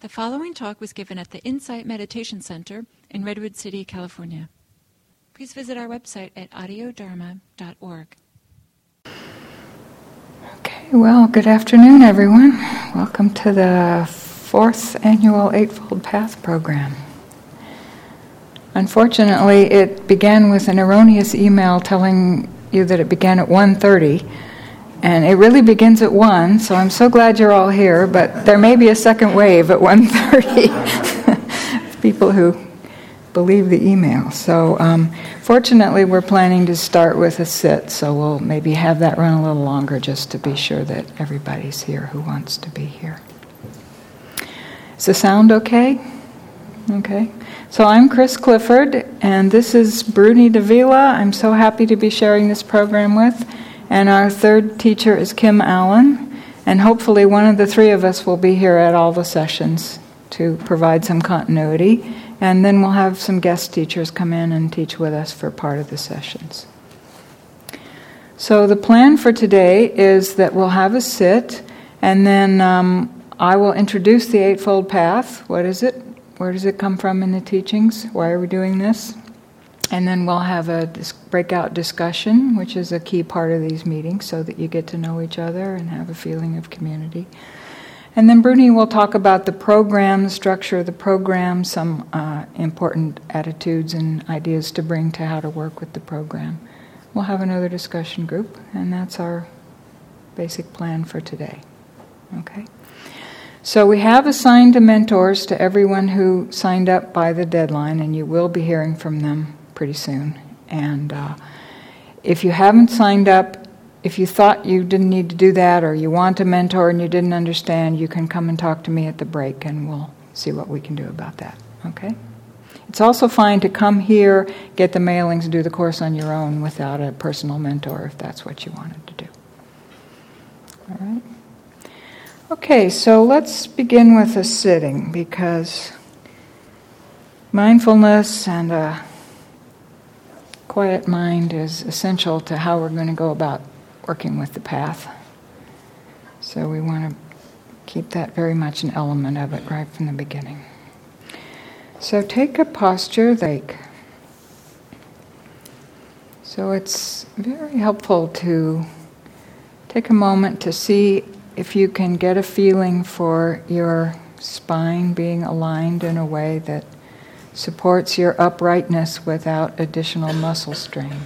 The following talk was given at the Insight Meditation Center in Redwood City, California. Please visit our website at audiodharma.org. Okay, well, good afternoon, everyone. Welcome to the fourth annual Eightfold Path program. Unfortunately, it began with an erroneous email telling you that it began at 1:30 and it really begins at 1, so I'm so glad you're all here, but there may be a second wave at 1.30. People who believe the email. So um, fortunately, we're planning to start with a sit, so we'll maybe have that run a little longer just to be sure that everybody's here who wants to be here. Is the sound okay? Okay. So I'm Chris Clifford, and this is Bruni Davila. I'm so happy to be sharing this program with. And our third teacher is Kim Allen. And hopefully, one of the three of us will be here at all the sessions to provide some continuity. And then we'll have some guest teachers come in and teach with us for part of the sessions. So, the plan for today is that we'll have a sit, and then um, I will introduce the Eightfold Path. What is it? Where does it come from in the teachings? Why are we doing this? And then we'll have a breakout discussion, which is a key part of these meetings, so that you get to know each other and have a feeling of community. And then Bruni will talk about the program, structure of the program, some uh, important attitudes and ideas to bring to how to work with the program. We'll have another discussion group, and that's our basic plan for today. Okay? So we have assigned mentors to everyone who signed up by the deadline, and you will be hearing from them pretty soon. And uh, if you haven't signed up, if you thought you didn't need to do that or you want a mentor and you didn't understand, you can come and talk to me at the break and we'll see what we can do about that. Okay? It's also fine to come here, get the mailings, do the course on your own without a personal mentor if that's what you wanted to do. All right? Okay, so let's begin with a sitting because mindfulness and a quiet mind is essential to how we're going to go about working with the path. So we want to keep that very much an element of it right from the beginning. So take a posture like. So it's very helpful to take a moment to see if you can get a feeling for your spine being aligned in a way that supports your uprightness without additional muscle strain.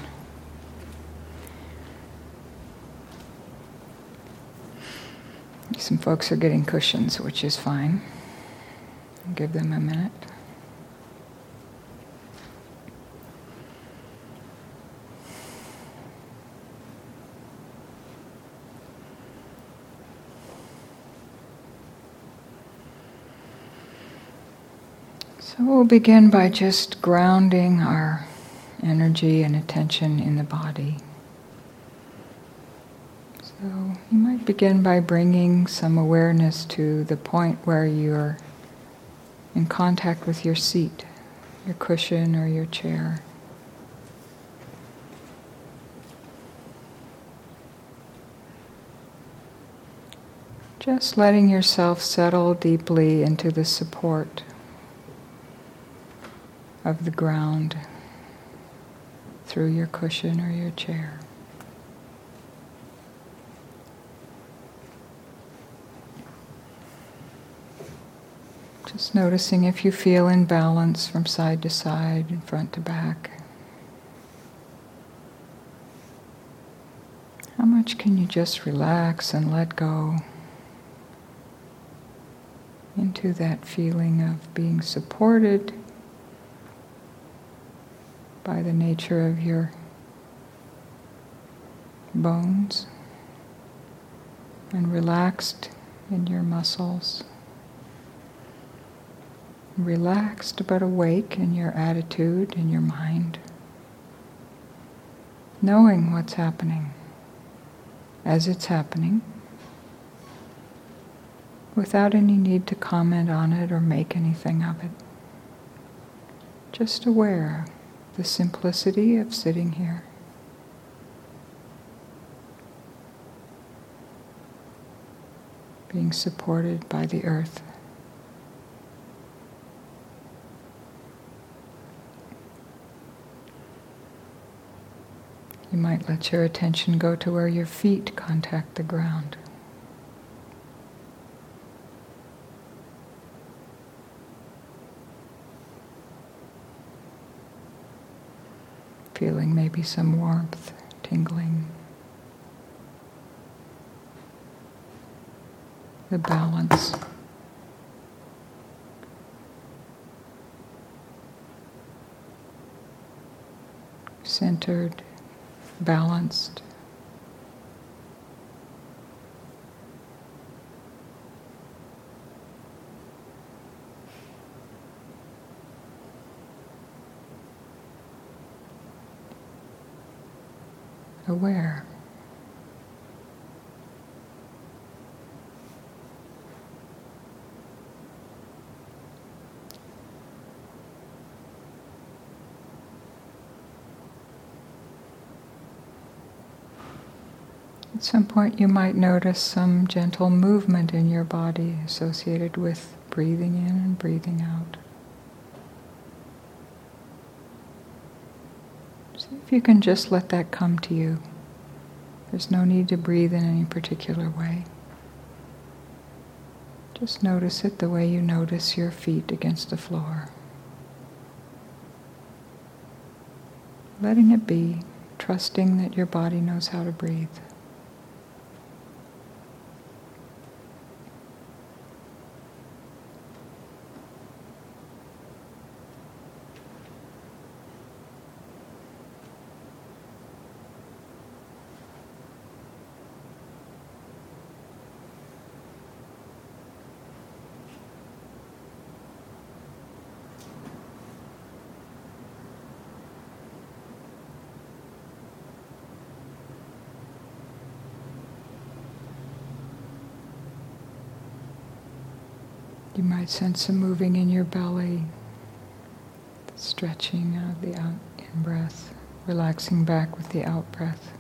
Some folks are getting cushions, which is fine. give them a minute. So we'll begin by just grounding our energy and attention in the body. So you might begin by bringing some awareness to the point where you're in contact with your seat, your cushion, or your chair. Just letting yourself settle deeply into the support of the ground through your cushion or your chair. Just noticing if you feel in balance from side to side and front to back. How much can you just relax and let go into that feeling of being supported? By the nature of your bones and relaxed in your muscles. Relaxed but awake in your attitude, in your mind. Knowing what's happening as it's happening without any need to comment on it or make anything of it. Just aware the simplicity of sitting here. Being supported by the earth. You might let your attention go to where your feet contact the ground. Feeling maybe some warmth, tingling. The balance. centered, balanced. Aware. At some point, you might notice some gentle movement in your body associated with breathing in and breathing out. See if you can just let that come to you. There's no need to breathe in any particular way. Just notice it the way you notice your feet against the floor. Letting it be, trusting that your body knows how to breathe. You might sense some moving in your belly, stretching of the out in breath, relaxing back with the out breath.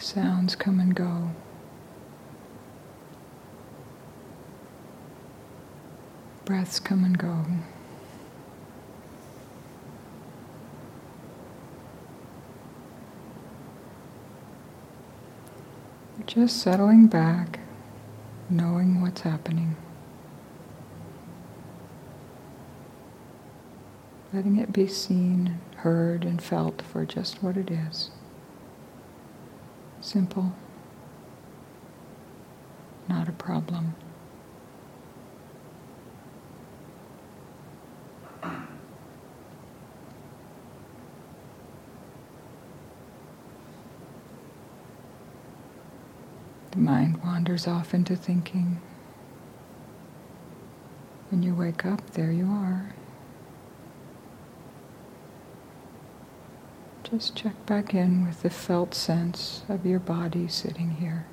Sounds come and go. Breaths come and go. Just settling back, knowing what's happening. Letting it be seen, heard, and felt for just what it is. Simple. Not a problem. The mind wanders off into thinking. When you wake up, there you are. Just check back in with the felt sense of your body sitting here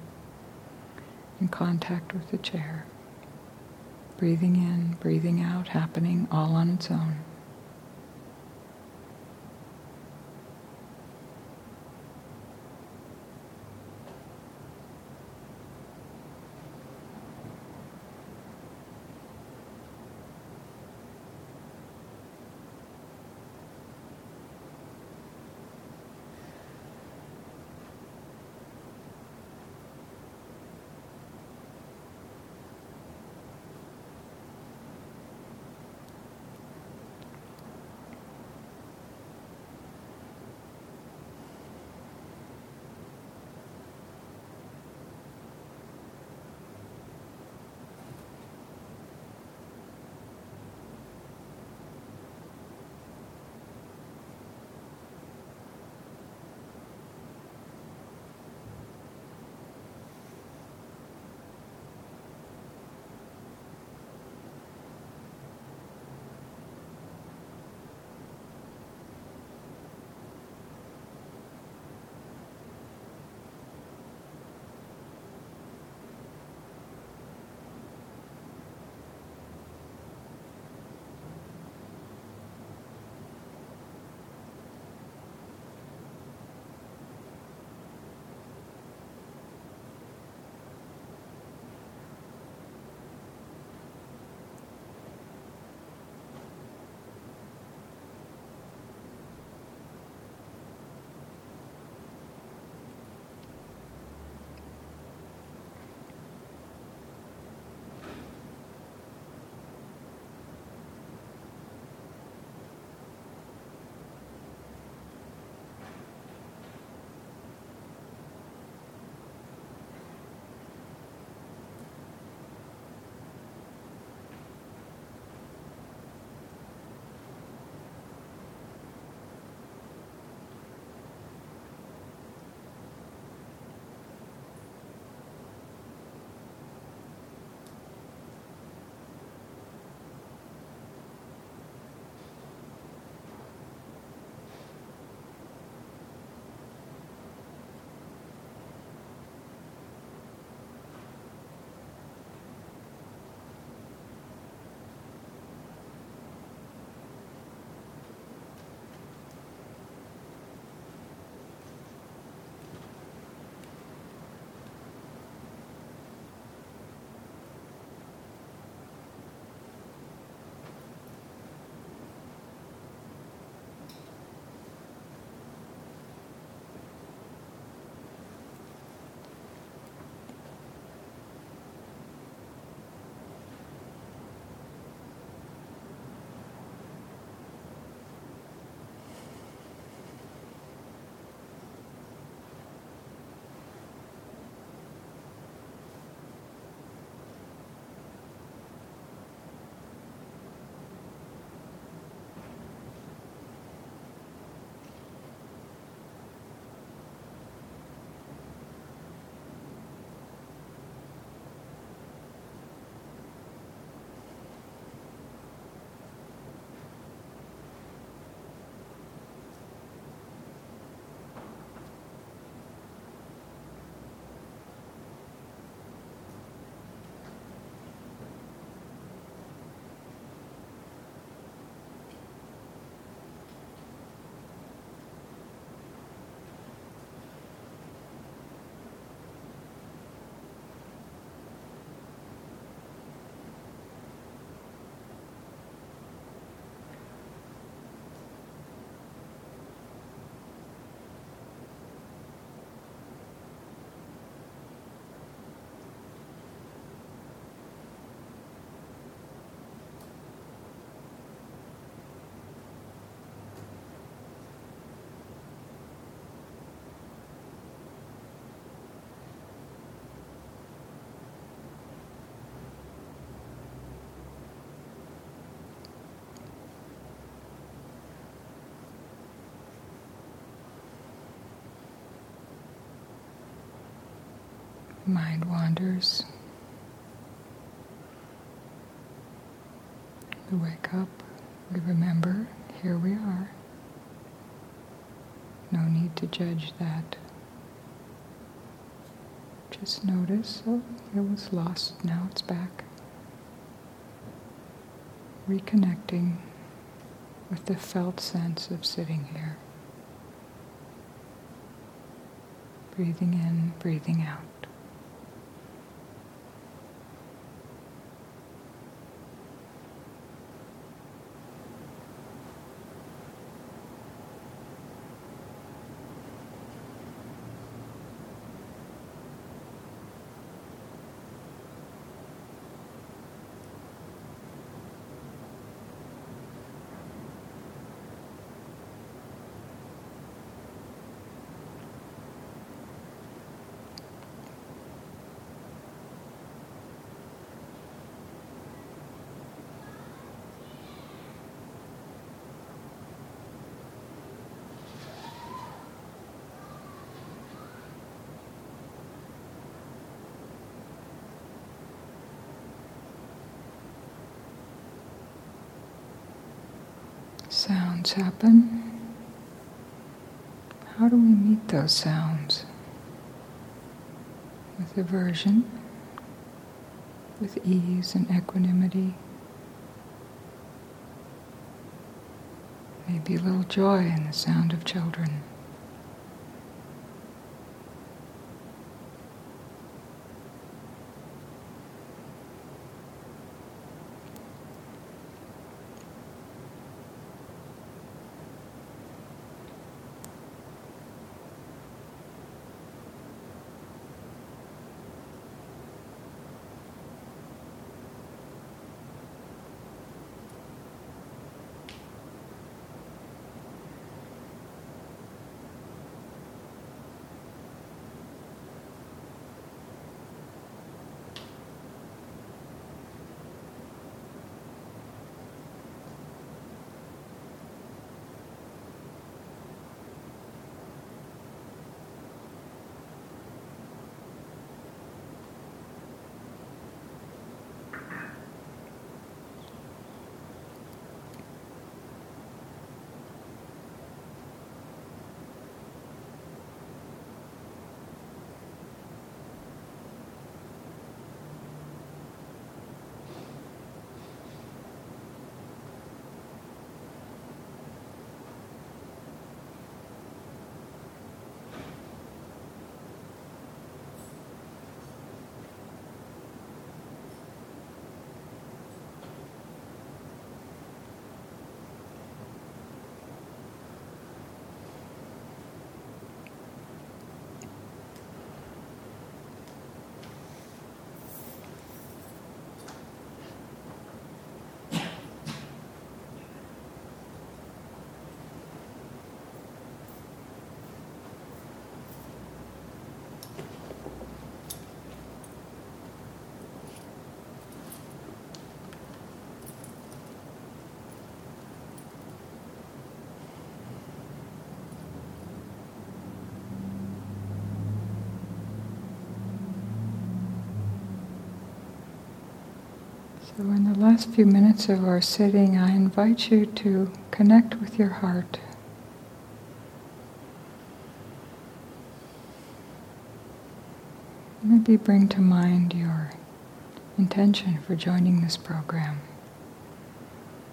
in contact with the chair. Breathing in, breathing out, happening all on its own. Mind wanders. We wake up, we remember, here we are. No need to judge that. Just notice, oh, it was lost, now it's back. Reconnecting with the felt sense of sitting here. Breathing in, breathing out. Sounds happen. How do we meet those sounds? With aversion, with ease and equanimity, maybe a little joy in the sound of children. So, in the last few minutes of our sitting, I invite you to connect with your heart. Maybe bring to mind your intention for joining this program.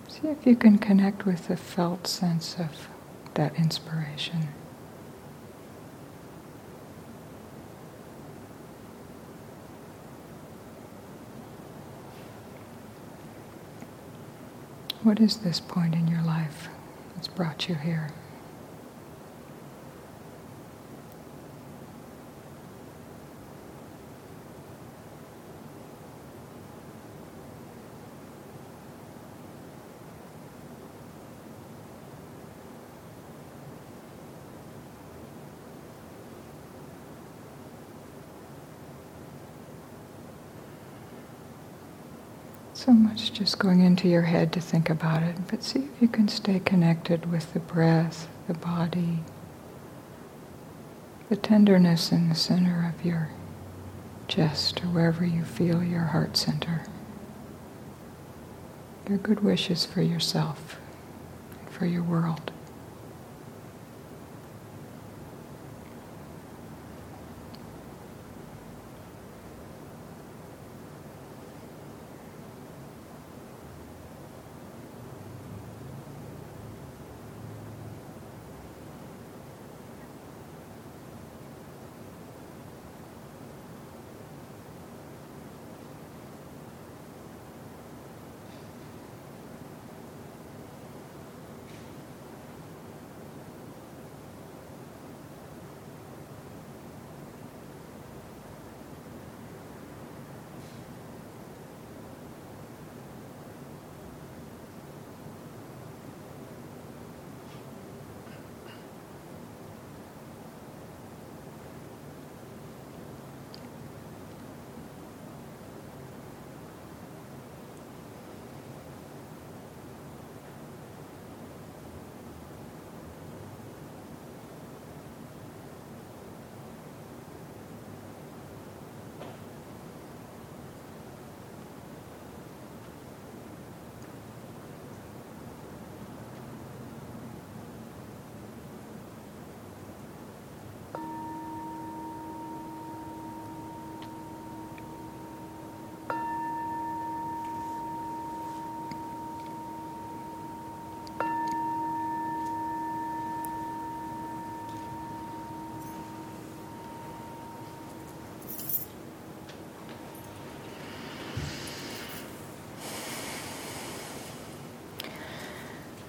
See if you can connect with the felt sense of that inspiration. What is this point in your life that's brought you here? So much just going into your head to think about it, but see if you can stay connected with the breath, the body, the tenderness in the center of your chest, or wherever you feel your heart center. Your good wishes for yourself and for your world.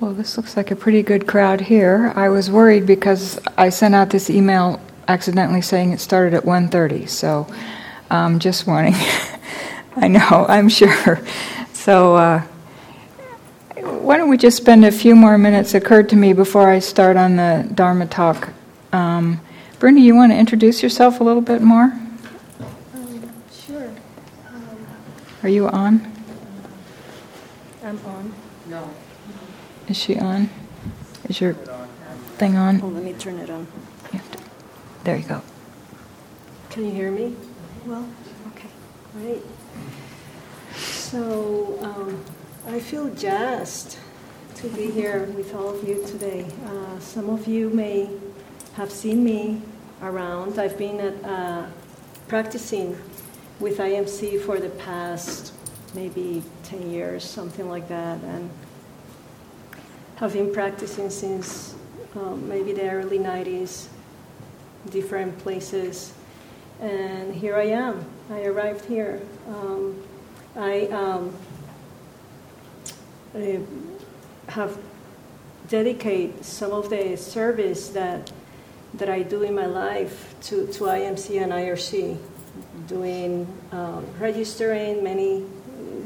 Well, this looks like a pretty good crowd here. I was worried because I sent out this email accidentally saying it started at 1:30. So, um, just warning. I know, I'm sure. So, uh, why don't we just spend a few more minutes? It occurred to me before I start on the Dharma talk. Um, Bernie, you want to introduce yourself a little bit more? Um, sure. Um, Are you on? I'm on. Is she on? Is your thing on? Oh, let me turn it on. You have to- There you go. Can you hear me? Well, okay, great. So um, I feel jazzed to be here with all of you today. Uh, some of you may have seen me around. I've been at, uh, practicing with IMC for the past maybe 10 years, something like that, and have been practicing since um, maybe the early 90s, different places. And here I am. I arrived here. Um, I um, I have dedicated some of the service that that I do in my life to, to IMC and IRC, doing um, registering many.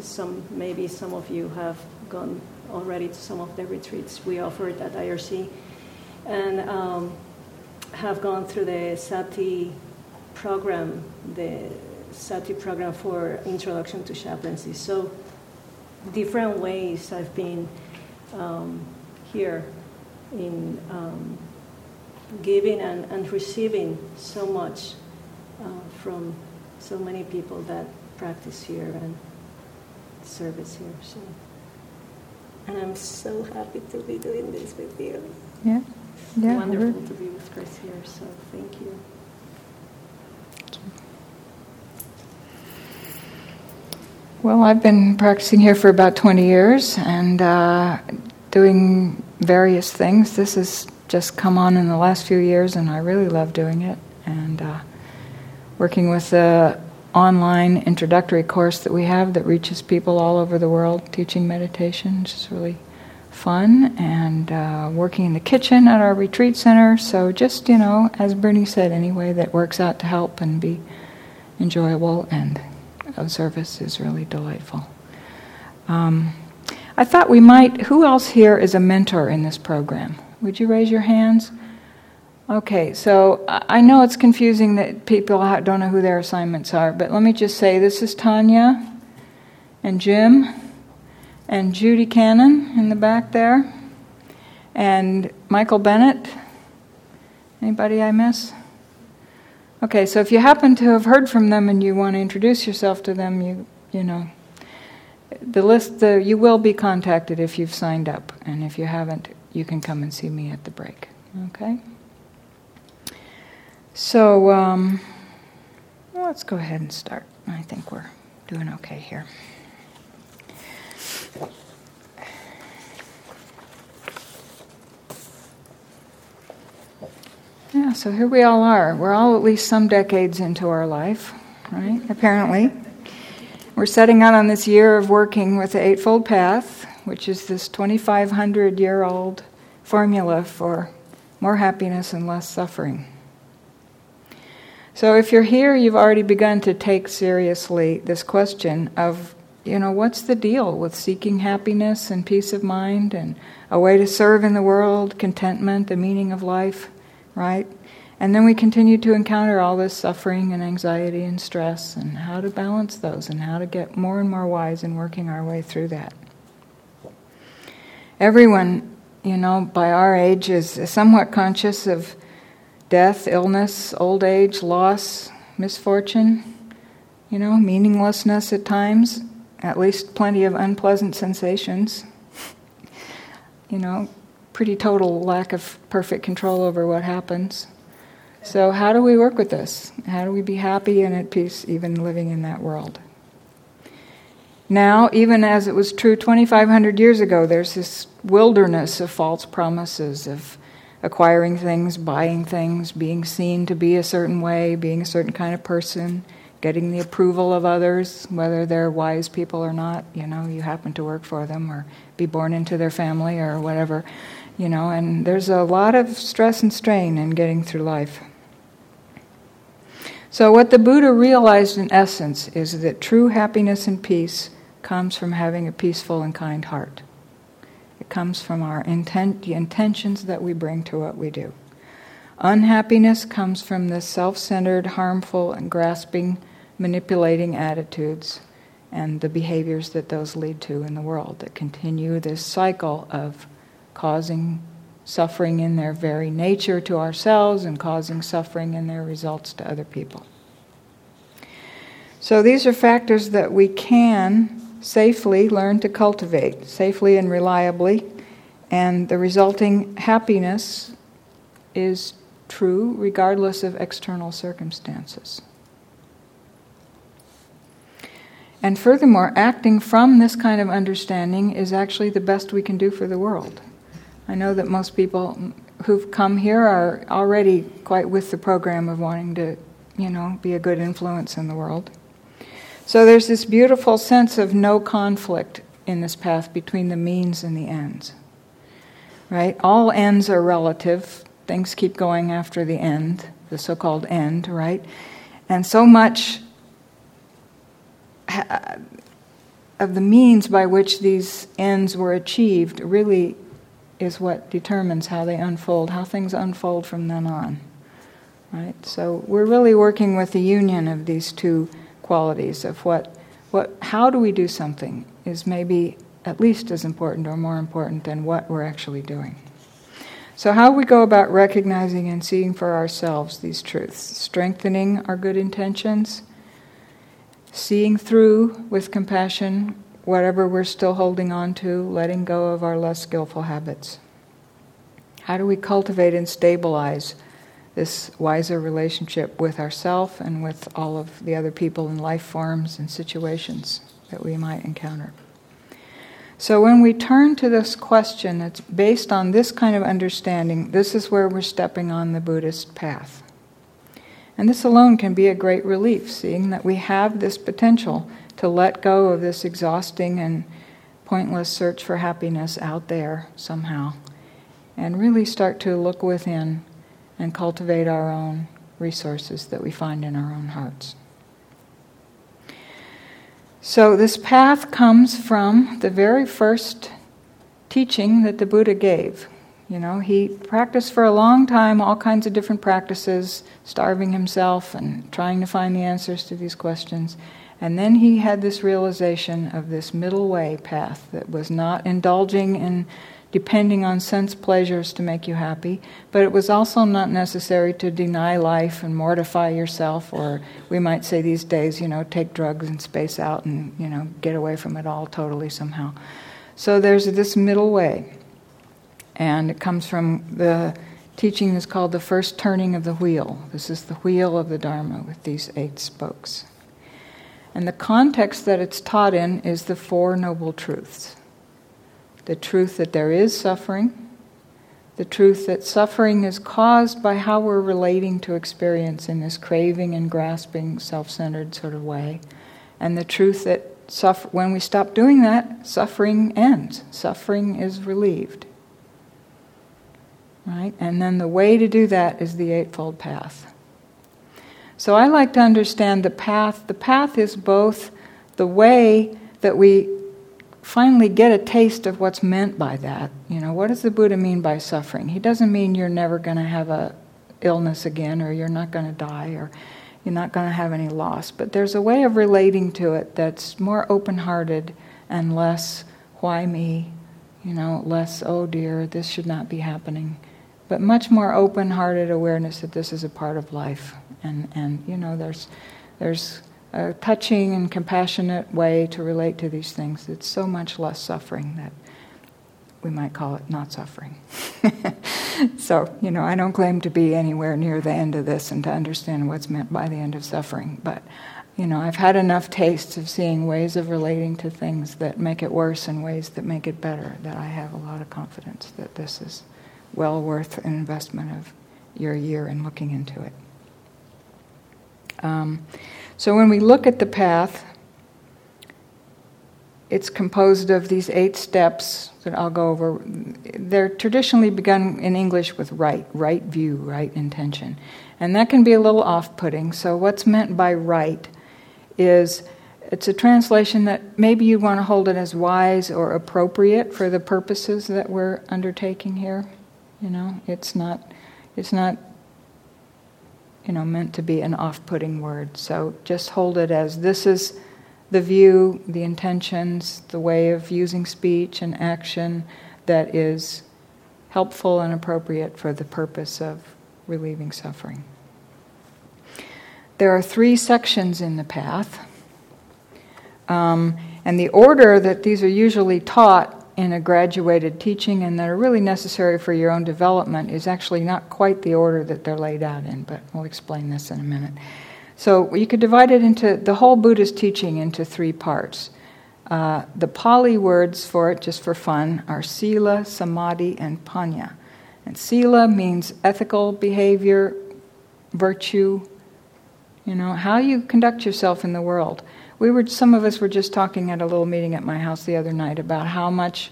Some maybe some of you have gone already to some of the retreats we offered at IRC, and um, have gone through the SATI program, the SATI program for Introduction to Chaplaincy. So, different ways I've been um, here in um, giving and, and receiving so much uh, from so many people that practice here and service here. So, and I'm so happy to be doing this with you. Yeah. Yeah. Wonderful to be with Chris here. So, thank you. Well, I've been practicing here for about 20 years and uh, doing various things. This has just come on in the last few years, and I really love doing it. And uh, working with the online introductory course that we have that reaches people all over the world teaching meditation, is really fun. And uh, working in the kitchen at our retreat center. So, just, you know, as Bernie said, any way that works out to help and be enjoyable and of service is really delightful. Um, I thought we might. Who else here is a mentor in this program? Would you raise your hands? Okay, so I know it's confusing that people don't know who their assignments are, but let me just say this is Tanya and Jim and Judy Cannon in the back there and Michael Bennett. Anybody I miss? Okay, so if you happen to have heard from them and you want to introduce yourself to them, you you know, the list the, you will be contacted if you've signed up, and if you haven't, you can come and see me at the break. Okay. So um, let's go ahead and start. I think we're doing okay here. Yeah, so here we all are. We're all at least some decades into our life, right? Apparently. We're setting out on this year of working with the Eightfold Path, which is this 2,500 year old formula for more happiness and less suffering. So if you're here, you've already begun to take seriously this question of, you know, what's the deal with seeking happiness and peace of mind and a way to serve in the world, contentment, the meaning of life? right? And then we continue to encounter all this suffering and anxiety and stress, and how to balance those, and how to get more and more wise in working our way through that. Everyone, you know, by our age is somewhat conscious of death, illness, old age, loss, misfortune, you know, meaninglessness at times, at least plenty of unpleasant sensations. you know, pretty total lack of perfect control over what happens. So, how do we work with this? How do we be happy and at peace even living in that world? Now, even as it was true 2,500 years ago, there's this wilderness of false promises of acquiring things, buying things, being seen to be a certain way, being a certain kind of person, getting the approval of others, whether they're wise people or not. You know, you happen to work for them or be born into their family or whatever you know, and there's a lot of stress and strain in getting through life. So, what the Buddha realized in essence is that true happiness and peace comes from having a peaceful and kind heart. Comes from our intent, the intentions that we bring to what we do. Unhappiness comes from the self centered, harmful, and grasping, manipulating attitudes and the behaviors that those lead to in the world that continue this cycle of causing suffering in their very nature to ourselves and causing suffering in their results to other people. So these are factors that we can safely learn to cultivate, safely and reliably, and the resulting happiness is true regardless of external circumstances. And furthermore, acting from this kind of understanding is actually the best we can do for the world. I know that most people who've come here are already quite with the program of wanting to, you know, be a good influence in the world. So there's this beautiful sense of no conflict in this path between the means and the ends. Right? All ends are relative. Things keep going after the end, the so called end, right? And so much uh, of the means by which these ends were achieved really is what determines how they unfold, how things unfold from then on. Right? So we're really working with the union of these two qualities of what, what how do we do something is maybe at least as important or more important than what we're actually doing. So, how we go about recognizing and seeing for ourselves these truths, strengthening our good intentions, seeing through with compassion whatever we're still holding on to, letting go of our less skillful habits. How do we cultivate and stabilize this wiser relationship with ourself and with all of the other people and life forms and situations that we might encounter? So, when we turn to this question that's based on this kind of understanding, this is where we're stepping on the Buddhist path. And this alone can be a great relief, seeing that we have this potential to let go of this exhausting and pointless search for happiness out there somehow and really start to look within and cultivate our own resources that we find in our own hearts. So, this path comes from the very first teaching that the Buddha gave. You know, he practiced for a long time all kinds of different practices, starving himself and trying to find the answers to these questions. And then he had this realization of this middle way path that was not indulging in depending on sense pleasures to make you happy, but it was also not necessary to deny life and mortify yourself, or we might say these days, you know, take drugs and space out and, you know, get away from it all totally somehow. So there's this middle way. And it comes from the teaching is called the first turning of the wheel. This is the wheel of the Dharma with these eight spokes. And the context that it's taught in is the Four Noble Truths the truth that there is suffering, the truth that suffering is caused by how we're relating to experience in this craving and grasping, self centered sort of way, and the truth that suffer- when we stop doing that, suffering ends, suffering is relieved. Right? And then the way to do that is the Eightfold Path. So I like to understand the path. The path is both the way that we finally get a taste of what's meant by that. You know, what does the Buddha mean by suffering? He doesn't mean you're never going to have a illness again or you're not going to die or you're not going to have any loss, but there's a way of relating to it that's more open-hearted and less why me, you know, less oh dear, this should not be happening, but much more open-hearted awareness that this is a part of life and and you know there's there's a touching and compassionate way to relate to these things. It's so much less suffering that we might call it not suffering. so, you know, I don't claim to be anywhere near the end of this and to understand what's meant by the end of suffering, but you know, I've had enough tastes of seeing ways of relating to things that make it worse and ways that make it better that I have a lot of confidence that this is well worth an investment of your year in looking into it. Um, so when we look at the path, it's composed of these eight steps that I'll go over. They're traditionally begun in English with right, right view, right intention. And that can be a little off putting. So, what's meant by right is it's a translation that maybe you want to hold it as wise or appropriate for the purposes that we're undertaking here. You know, it's not, it's not you know, meant to be an off putting word. So just hold it as this is the view, the intentions, the way of using speech and action that is helpful and appropriate for the purpose of relieving suffering. There are three sections in the path. Um, and the order that these are usually taught in a graduated teaching and that are really necessary for your own development is actually not quite the order that they're laid out in, but we'll explain this in a minute. So you could divide it into the whole Buddhist teaching into three parts. Uh, the Pali words for it, just for fun, are sila, samadhi, and panya. And sila means ethical behavior, virtue, you know, how you conduct yourself in the world we were some of us were just talking at a little meeting at my house the other night about how much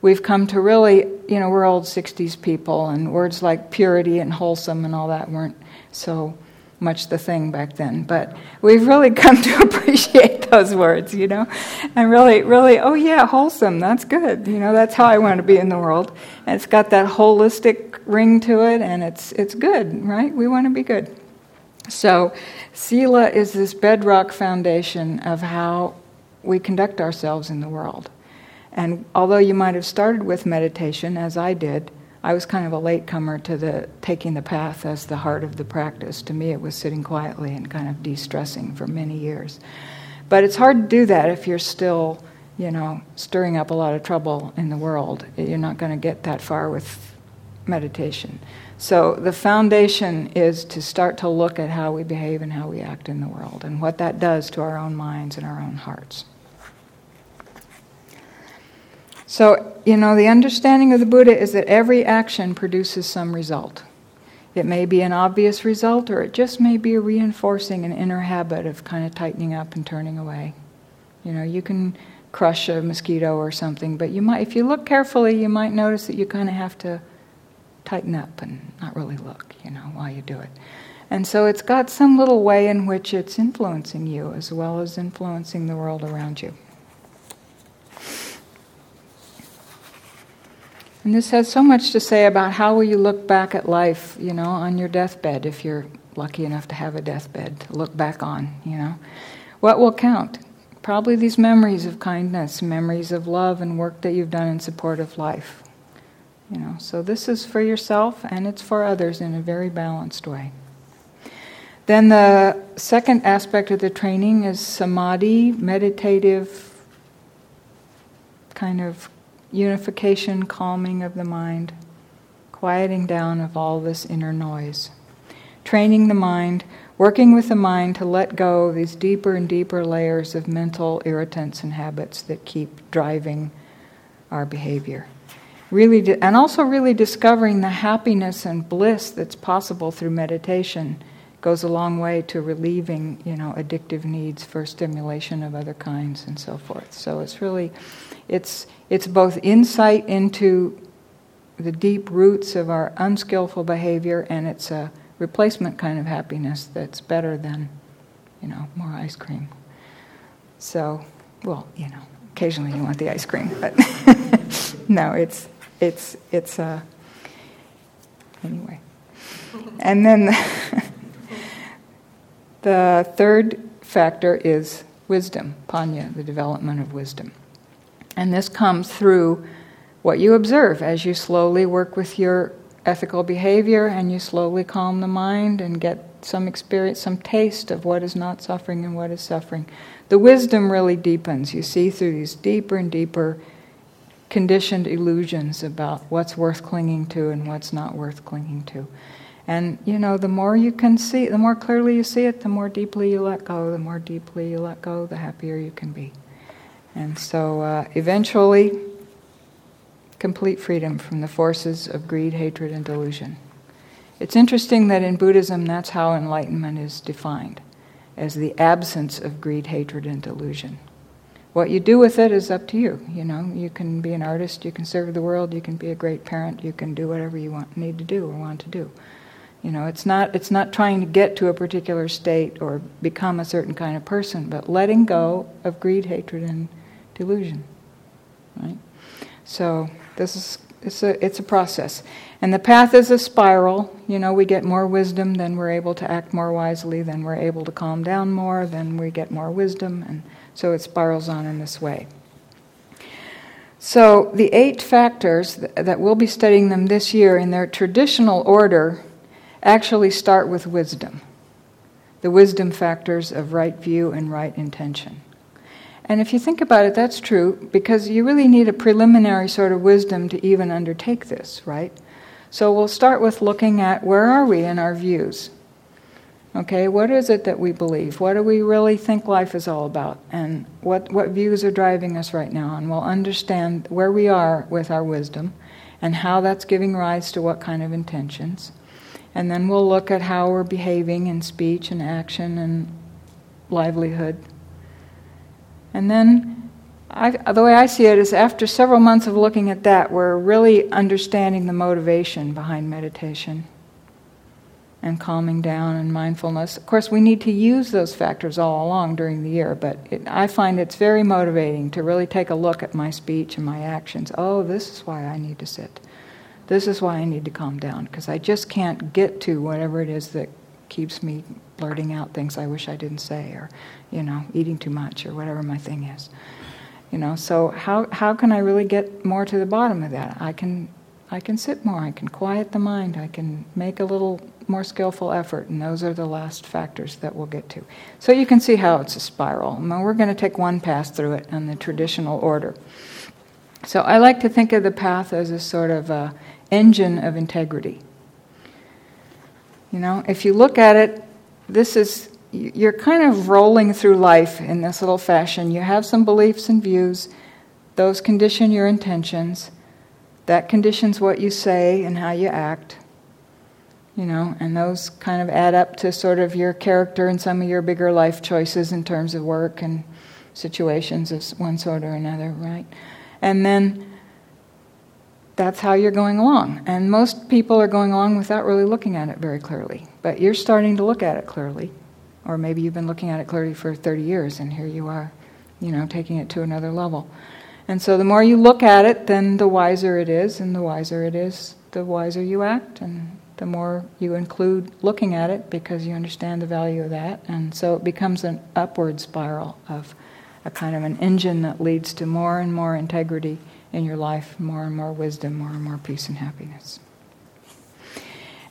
we've come to really you know we're old 60s people and words like purity and wholesome and all that weren't so much the thing back then. But we've really come to appreciate those words you know? And really really oh yeah wholesome that's good. You know that's how i want to be in the world. And it's got that holistic ring to it and it's it's good right? We want to be good so Sila is this bedrock foundation of how we conduct ourselves in the world. And although you might have started with meditation, as I did, I was kind of a latecomer to the taking the path as the heart of the practice. To me, it was sitting quietly and kind of de-stressing for many years. But it's hard to do that if you're still, you know, stirring up a lot of trouble in the world. You're not going to get that far with meditation. So the foundation is to start to look at how we behave and how we act in the world and what that does to our own minds and our own hearts. So, you know, the understanding of the Buddha is that every action produces some result. It may be an obvious result, or it just may be reinforcing an inner habit of kind of tightening up and turning away. You know, you can crush a mosquito or something, but you might, if you look carefully, you might notice that you kind of have to tighten up and not really look, you know, while you do it. And so it's got some little way in which it's influencing you as well as influencing the world around you. And this has so much to say about how will you look back at life, you know, on your deathbed, if you're lucky enough to have a deathbed to look back on, you know. What will count? Probably these memories of kindness, memories of love and work that you've done in support of life You know, so this is for yourself and it's for others in a very balanced way. Then the second aspect of the training is samadhi, meditative kind of unification, calming of the mind, quieting down of all this inner noise. Training the mind, working with the mind to let go these deeper and deeper layers of mental irritants and habits that keep driving our behavior really di- and also really discovering the happiness and bliss that's possible through meditation goes a long way to relieving you know addictive needs for stimulation of other kinds and so forth. So it's really it's it's both insight into the deep roots of our unskillful behavior and it's a replacement kind of happiness that's better than you know more ice cream. So well you know occasionally you want the ice cream but no it's it's it's a anyway. And then the, the third factor is wisdom, panya, the development of wisdom. And this comes through what you observe as you slowly work with your ethical behavior and you slowly calm the mind and get some experience, some taste of what is not suffering and what is suffering. The wisdom really deepens. You see through these deeper and deeper conditioned illusions about what's worth clinging to and what's not worth clinging to. And you know, the more you can see, the more clearly you see it, the more deeply you let go. The more deeply you let go, the happier you can be. And so, uh, eventually, complete freedom from the forces of greed, hatred, and delusion. It's interesting that in Buddhism, that's how enlightenment is defined as the absence of greed, hatred, and delusion. What you do with it is up to you. You know, you can be an artist, you can serve the world, you can be a great parent, you can do whatever you want, need to do or want to do. You know, it's not it's not trying to get to a particular state or become a certain kind of person, but letting go of greed, hatred, and delusion. Right. So this is it's a it's a process, and the path is a spiral. You know, we get more wisdom, then we're able to act more wisely, then we're able to calm down more, then we get more wisdom, and so it spirals on in this way. So the eight factors that we'll be studying them this year in their traditional order actually start with wisdom. The wisdom factors of right view and right intention. And if you think about it, that's true because you really need a preliminary sort of wisdom to even undertake this, right? So we'll start with looking at where are we in our views? Okay, what is it that we believe? What do we really think life is all about? And what, what views are driving us right now? And we'll understand where we are with our wisdom and how that's giving rise to what kind of intentions. And then we'll look at how we're behaving in speech and action and livelihood. And then, I, the way I see it is after several months of looking at that, we're really understanding the motivation behind meditation and calming down and mindfulness. Of course, we need to use those factors all along during the year, but it, I find it's very motivating to really take a look at my speech and my actions. Oh, this is why I need to sit. This is why I need to calm down, because I just can't get to whatever it is that keeps me blurting out things I wish I didn't say, or, you know, eating too much, or whatever my thing is. You know, so how, how can I really get more to the bottom of that? I can I can sit more, I can quiet the mind, I can make a little more skillful effort, and those are the last factors that we'll get to. So you can see how it's a spiral. Now we're going to take one pass through it in the traditional order. So I like to think of the path as a sort of a engine of integrity. You know, if you look at it, this is you're kind of rolling through life in this little fashion. You have some beliefs and views, those condition your intentions. That conditions what you say and how you act. You know, and those kind of add up to sort of your character and some of your bigger life choices in terms of work and situations of one sort or another, right? And then that's how you're going along. And most people are going along without really looking at it very clearly. But you're starting to look at it clearly. Or maybe you've been looking at it clearly for 30 years, and here you are, you know, taking it to another level. And so the more you look at it, then the wiser it is, and the wiser it is, the wiser you act, and the more you include looking at it because you understand the value of that. And so it becomes an upward spiral of a kind of an engine that leads to more and more integrity in your life more and more wisdom, more and more peace and happiness.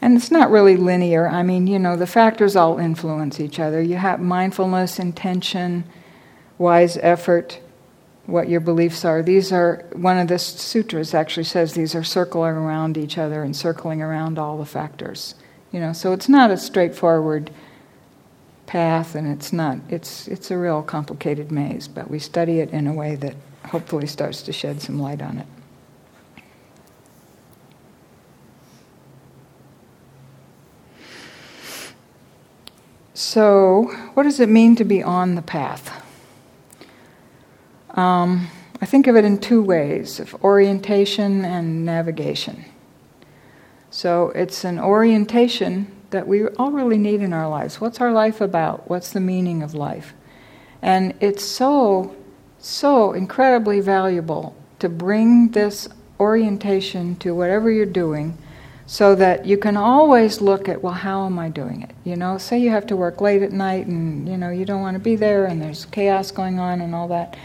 And it's not really linear. I mean, you know, the factors all influence each other. You have mindfulness, intention, wise effort, what your beliefs are. These are, one of the sutras actually says these are circling around each other and circling around all the factors. You know, so it's not a straightforward path and it's not, it's, it's a real complicated maze, but we study it in a way that hopefully starts to shed some light on it. So, what does it mean to be on the path? Um, I think of it in two ways of orientation and navigation. So it's an orientation that we all really need in our lives. What's our life about? What's the meaning of life? And it's so, so incredibly valuable to bring this orientation to whatever you're doing so that you can always look at well how am i doing it you know say you have to work late at night and you know you don't want to be there and there's chaos going on and all that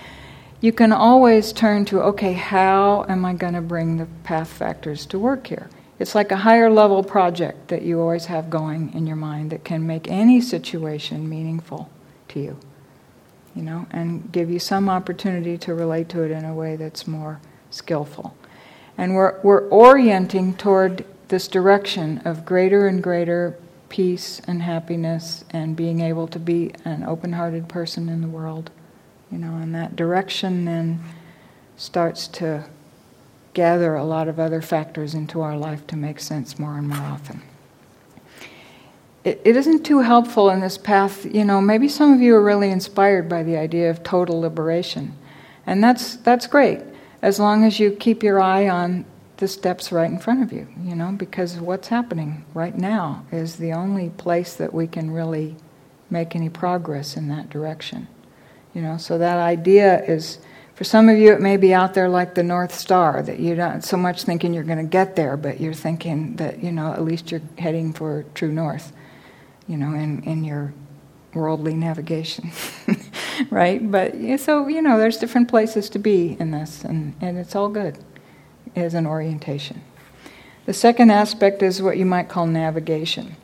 you can always turn to okay, how am I going to bring the path factors to work here? It's like a higher level project that you always have going in your mind that can make any situation meaningful to you, you know, and give you some opportunity to relate to it in a way that's more skillful. And we're, we're orienting toward this direction of greater and greater peace and happiness and being able to be an open hearted person in the world you know, and that direction then starts to gather a lot of other factors into our life to make sense more and more often. It, it isn't too helpful in this path, you know, maybe some of you are really inspired by the idea of total liberation. And that's, that's great, as long as you keep your eye on the steps right in front of you, you know, because what's happening right now is the only place that we can really make any progress in that direction. You know, so that idea is, for some of you, it may be out there like the North Star, that you're not so much thinking you're going to get there, but you're thinking that, you know, at least you're heading for true north, you know, in, in your worldly navigation, right? But so, you know, there's different places to be in this, and, and it's all good as an orientation. The second aspect is what you might call navigation.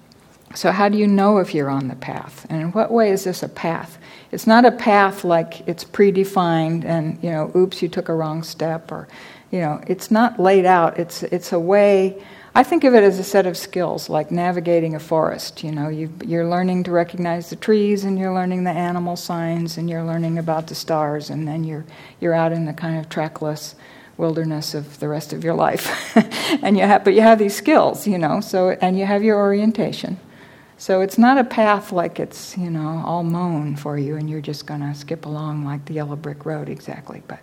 So, how do you know if you're on the path? And in what way is this a path? It's not a path like it's predefined and, you know, oops, you took a wrong step or, you know, it's not laid out. It's, it's a way, I think of it as a set of skills like navigating a forest. You know, you you're learning to recognize the trees and you're learning the animal signs and you're learning about the stars and then you're, you're out in the kind of trackless wilderness of the rest of your life. and you have, but you have these skills, you know, so, and you have your orientation. So it's not a path like it's, you know, all mown for you and you're just going to skip along like the yellow brick road exactly, but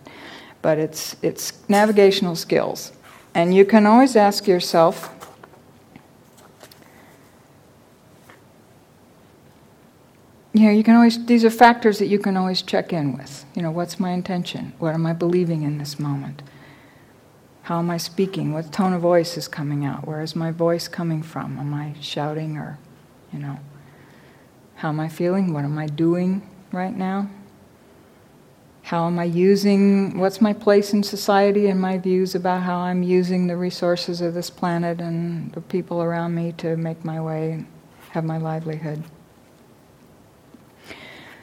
but it's it's navigational skills. And you can always ask yourself you know, you can always these are factors that you can always check in with. You know, what's my intention? What am I believing in this moment? How am I speaking? What tone of voice is coming out? Where is my voice coming from? Am I shouting or you know, how am I feeling? What am I doing right now? How am I using, what's my place in society and my views about how I'm using the resources of this planet and the people around me to make my way have my livelihood?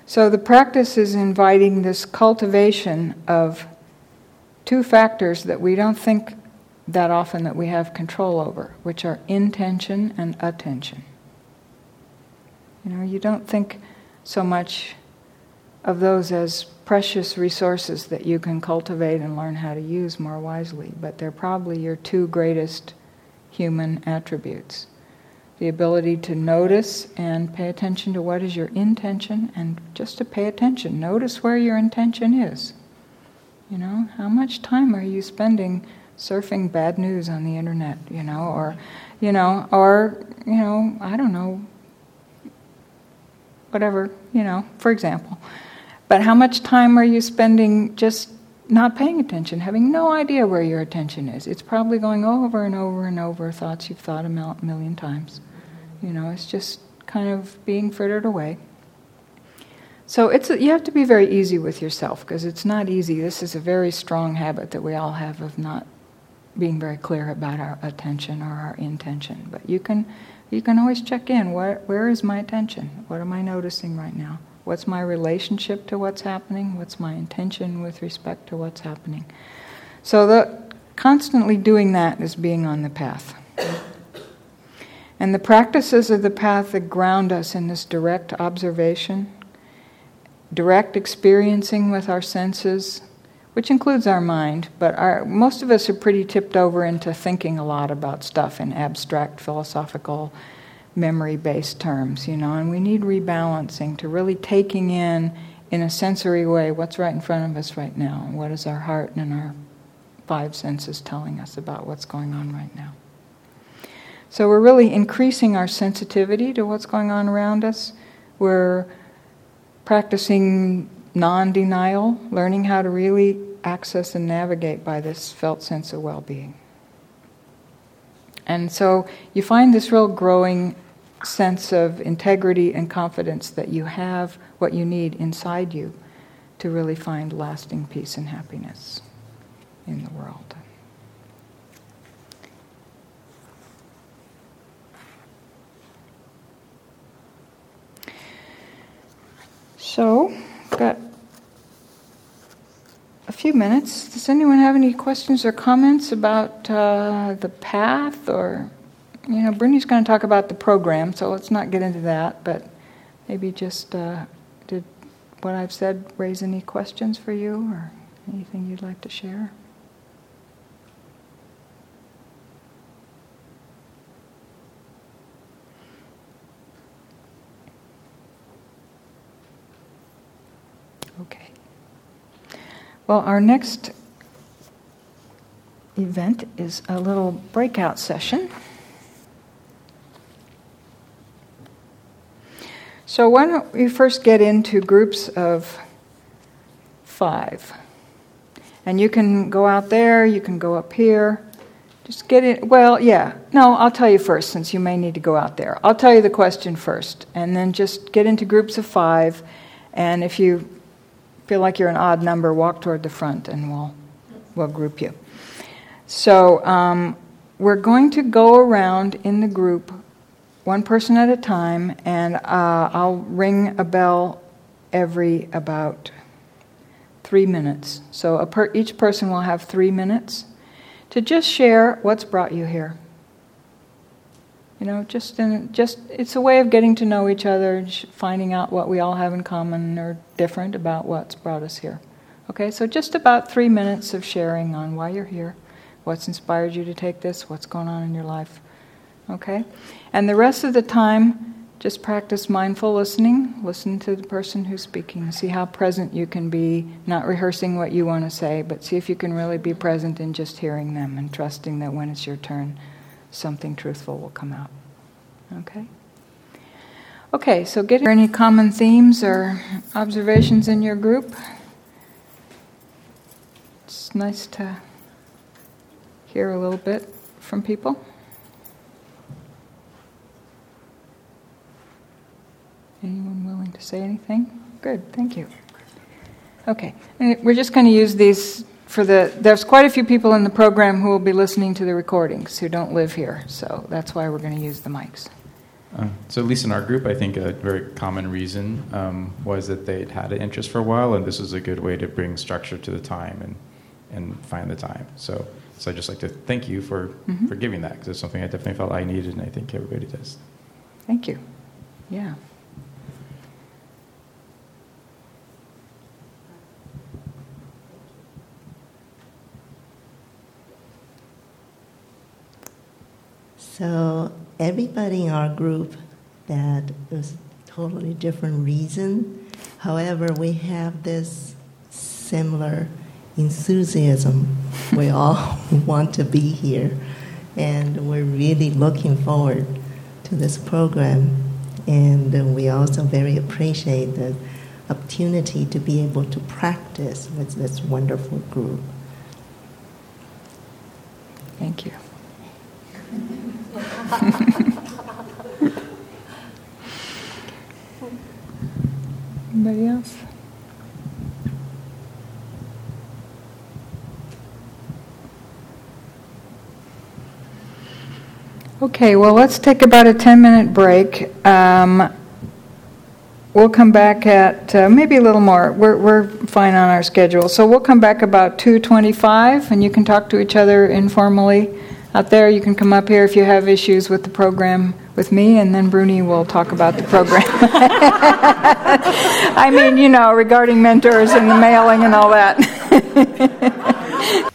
So the practice is inviting this cultivation of two factors that we don't think that often that we have control over, which are intention and attention. You know, you don't think so much of those as precious resources that you can cultivate and learn how to use more wisely, but they're probably your two greatest human attributes. The ability to notice and pay attention to what is your intention and just to pay attention. Notice where your intention is. You know, how much time are you spending surfing bad news on the internet, you know, or you know, or you know, I don't know, whatever, you know, for example. But how much time are you spending just not paying attention, having no idea where your attention is? It's probably going over and over and over thoughts you've thought a million times. You know, it's just kind of being frittered away. So it's you have to be very easy with yourself because it's not easy. This is a very strong habit that we all have of not being very clear about our attention or our intention. But you can you can always check in. Where where is my attention? What am I noticing right now? What's my relationship to what's happening? What's my intention with respect to what's happening? So the constantly doing that is being on the path. And the practices of the path that ground us in this direct observation, direct experiencing with our senses, which includes our mind, but our, most of us are pretty tipped over into thinking a lot about stuff in abstract philosophical memory based terms, you know, and we need rebalancing to really taking in, in a sensory way, what's right in front of us right now, what is our heart and our five senses telling us about what's going on right now. So we're really increasing our sensitivity to what's going on around us. We're practicing non denial, learning how to really access and navigate by this felt sense of well being. And so you find this real growing sense of integrity and confidence that you have what you need inside you to really find lasting peace and happiness in the world. So, got a few minutes. Does anyone have any questions or comments about uh, the path? Or, you know, Brittany's going to talk about the program, so let's not get into that, but maybe just uh, did what I've said raise any questions for you or anything you'd like to share? Okay. Well, our next event is a little breakout session. So, why don't we first get into groups of five? And you can go out there, you can go up here. Just get it. Well, yeah. No, I'll tell you first, since you may need to go out there. I'll tell you the question first, and then just get into groups of five. And if you feel like you're an odd number, walk toward the front and we'll, we'll group you. So um, we're going to go around in the group, one person at a time, and uh, I'll ring a bell every about three minutes. So per- each person will have three minutes to just share what's brought you here. You know, just in, just it's a way of getting to know each other, finding out what we all have in common or different about what's brought us here. Okay, so just about three minutes of sharing on why you're here, what's inspired you to take this, what's going on in your life. Okay, and the rest of the time, just practice mindful listening. Listen to the person who's speaking. See how present you can be, not rehearsing what you want to say, but see if you can really be present in just hearing them and trusting that when it's your turn something truthful will come out. Okay? Okay, so get any common themes or observations in your group. It's nice to hear a little bit from people. Anyone willing to say anything? Good, thank you. Okay, we're just going to use these for the there's quite a few people in the program who will be listening to the recordings who don't live here, so that's why we're going to use the mics. Uh, so at least in our group, I think a very common reason um, was that they'd had an interest for a while, and this was a good way to bring structure to the time and and find the time. So so I just like to thank you for mm-hmm. for giving that because it's something I definitely felt I needed, and I think everybody does. Thank you. Yeah. So everybody in our group that is totally different reason. However, we have this similar enthusiasm. we all want to be here, and we're really looking forward to this program. And we also very appreciate the opportunity to be able to practice with this wonderful group. Thank you. Anybody else? Okay, well, let's take about a 10-minute break. Um, We'll come back at, uh, maybe a little more, we're, we're fine on our schedule. So we'll come back about 2:25, and you can talk to each other informally out there. You can come up here if you have issues with the program with me, and then Bruni will talk about the program. I mean, you know, regarding mentors and the mailing and all that.